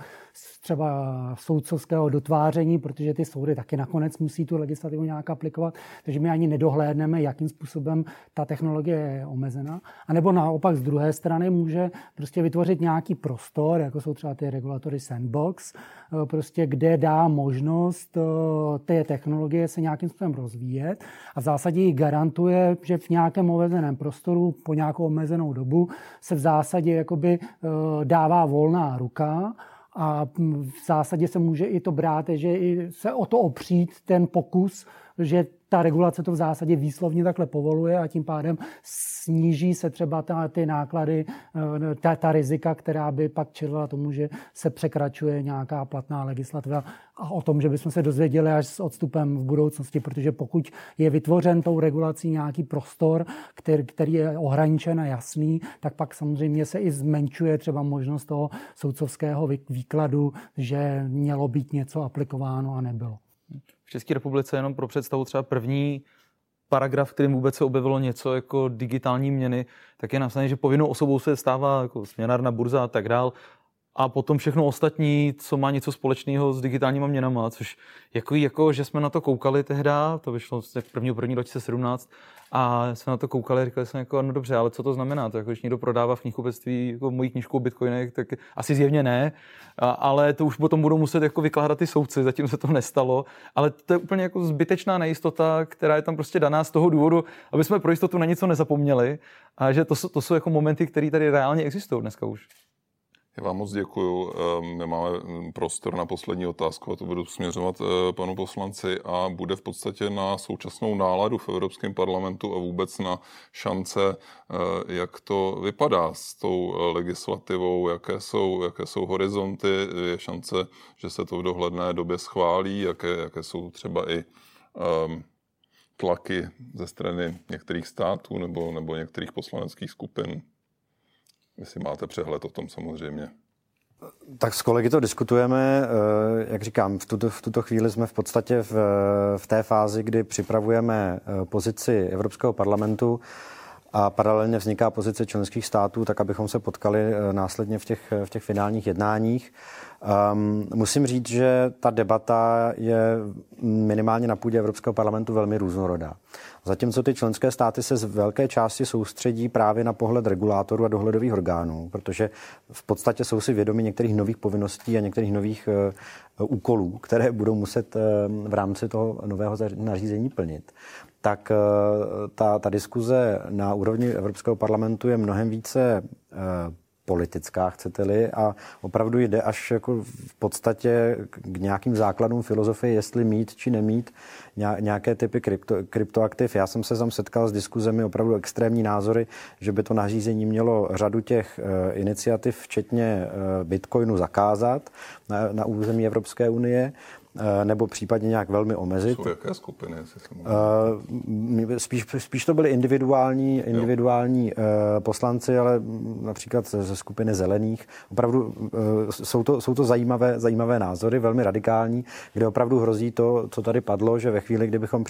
třeba soudcovského dotváření, protože ty soudy taky nakonec musí tu legislativu nějak aplikovat, takže my ani nedohlédneme, jakým způsobem ta technologie je omezena. A nebo naopak z druhé strany může prostě vytvořit nějaký prostor, jako jsou třeba ty regulatory sandbox, eh, prostě kde dá možnost eh, té technologie se nějakým způsobem rozvíjet a v zásadě ji garantuje, že v nějakém omezeném prostoru po nějakou omezenou dobu se v zásadě jakoby eh, volná ruka a v zásadě se může i to brát, že se o to opřít ten pokus, že ta regulace to v zásadě výslovně takhle povoluje a tím pádem sníží se třeba ta, ty náklady, eh, ta, ta rizika, která by pak čelila tomu, že se překračuje nějaká platná legislativa a o tom, že bychom se dozvěděli až s odstupem v budoucnosti, protože pokud je vytvořen tou regulací nějaký prostor, který, který je ohraničen a jasný, tak pak samozřejmě se i zmenšuje třeba možnost toho soudcovského výkladu, že mělo být něco aplikováno a nebylo. České republice jenom pro představu třeba první paragraf, kterým vůbec se objevilo něco jako digitální měny, tak je napsané, že povinnou osobou se stává jako směnárna, burza a tak dál. A potom všechno ostatní, co má něco společného s digitálníma měnama, což jako, jako že jsme na to koukali tehda, to vyšlo z 1. 1. 2017, a jsme na to koukali říkali jsme jako, no dobře, ale co to znamená? To jako, když někdo prodává v knihkupectví jako mojí knížku o bitcoinech, tak asi zjevně ne, a, ale to už potom budou muset jako vykládat ty soudci, zatím se to nestalo, ale to je úplně jako zbytečná nejistota, která je tam prostě daná z toho důvodu, aby jsme pro jistotu na něco nezapomněli a že to, to jsou jako momenty, které tady reálně existují dneska už. Já vám moc děkuju. Ehm, máme hm, prostor na poslední otázku a to budu směřovat eh, panu poslanci a bude v podstatě na současnou náladu v Evropském parlamentu a vůbec na šance, eh, jak to vypadá s tou eh, legislativou, jaké jsou, jaké jsou horizonty, je šance, že se to v dohledné době schválí, jaké, jaké jsou třeba i um, tlaky ze strany některých států nebo, nebo některých poslaneckých skupin. Jestli máte přehled o tom samozřejmě. Tak s kolegy to diskutujeme. Eh, jak říkám, v tuto, v tuto chvíli jsme v podstatě v, v té fázi, kdy připravujeme eh, pozici Evropského parlamentu a paralelně vzniká pozice členských států, tak abychom se potkali eh, následně v těch, v těch finálních jednáních. Um, musím říct, že ta debata je minimálně na půdě Evropského parlamentu velmi různorodá. Zatímco ty členské státy se z velké části soustředí právě na pohled regulátorů a dohledových orgánů, protože v podstatě jsou si vědomi některých nových povinností a některých nových uh, úkolů, které budou muset uh, v rámci toho nového nařízení plnit tak uh, ta, ta diskuze na úrovni Evropského parlamentu je mnohem více politická, chcete-li, a opravdu jde až jako v podstatě k nějakým základům filozofie, jestli mít či nemít nějaké typy krypto, kryptoaktiv. Já jsem se tam setkal s diskuzemi opravdu extrémní názory, že by to nařízení mělo řadu těch uh, iniciativ, včetně Bitcoinu, zakázat na, na území Evropské unie nebo případně nějak velmi omezit. Jsou jaké skupiny? Spíš, spíš to byly individuální, individuální jo. poslanci, ale například ze skupiny zelených. Opravdu jsou to, jsou to zajímavé, zajímavé názory, velmi radikální, kde opravdu hrozí to, co tady padlo, že ve chvíli, kdybychom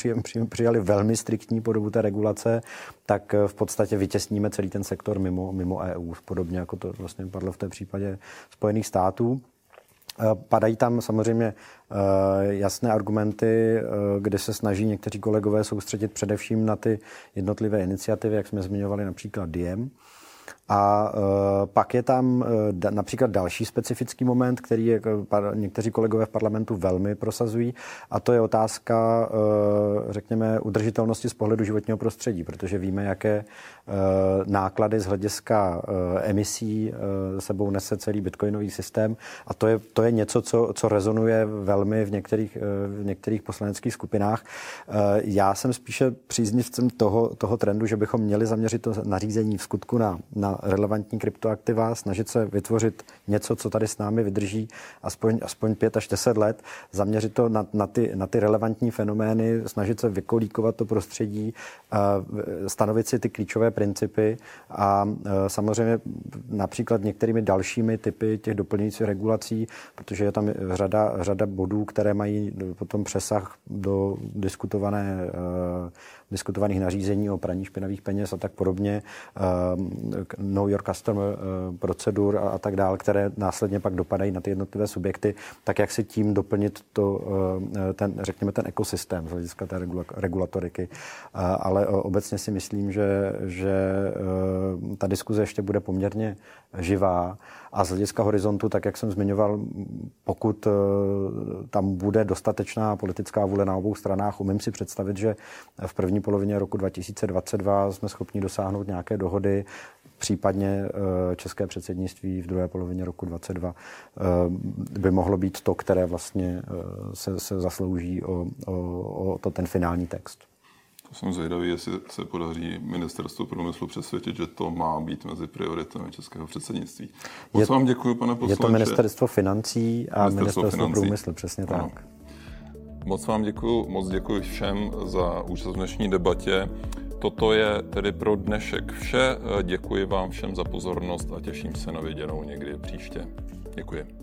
přijali velmi striktní podobu té regulace, tak v podstatě vytěsníme celý ten sektor mimo, mimo EU, podobně jako to vlastně padlo v té případě Spojených států. Eh, padají tam samozřejmě eh, jasné argumenty, eh, kde se snaží někteří kolegové soustředit především na ty jednotlivé iniciativy, jak jsme zmiňovali například Diem. A pak je tam například další specifický moment, který někteří kolegové v parlamentu velmi prosazují, a to je otázka, řekněme, udržitelnosti z pohledu životního prostředí, protože víme, jaké náklady z hlediska uh, emisí uh, sebou nese celý bitcoinový systém. A to je, to je něco, co, co rezonuje velmi v některých, v některých poslaneckých skupinách. Já jsem spíše příznivcem toho, toho trendu, že bychom měli zaměřit to nařízení v skutku na, na relevantní kryptoaktiva, snažit se vytvořit něco, co tady s námi vydrží aspoň, aspoň 5 až 10 let, zaměřit to na, na, ty, na ty relevantní fenomény, snažit se vykolíkovat to prostředí, stanovit si ty klíčové principy a samozřejmě například některými dalšími typy těch doplňujících regulací, protože je tam řada, řada bodů, které mají potom přesah do diskutované diskutovaných nařízení o praní špinavých peněz a tak podobně, eh, Know Your Customer eh, procedur a, a tak dále, které následně pak dopadají na ty jednotlivé subjekty, tak jak si tím doplnit to, eh, ten, řekněme, ten ekosystém z hlediska té regulatoriky. Ale obecně si myslím, že, že ta diskuze ještě bude poměrně živá a z hlediska horizontu, tak jak jsem zmiňoval, pokud tam bude dostatečná politická vůle na obou stranách, umím si představit, že v první polovině roku 2022 jsme schopni dosáhnout nějaké dohody, případně eh, české předsednictví v druhé polovině roku 2022 eh, by mohlo být to, které vlastně eh, se, se zaslouží o, o, o to ten finální text. To jsem zvědavý, jestli se podaří ministerstvo průmyslu přesvědčit, že to má být mezi prioritami českého předsednictví. Moc vám děkuji, pane poslanče. Je to ministerstvo financí a ministerstvo, ministerstvo financí. průmyslu, přesně ano. tak. Moc vám děkuji, moc děkuji všem za účast v dnešní debatě. Toto je tedy pro dnešek vše. Děkuji vám všem za pozornost a těším se na viděnou někdy příště. Děkuji.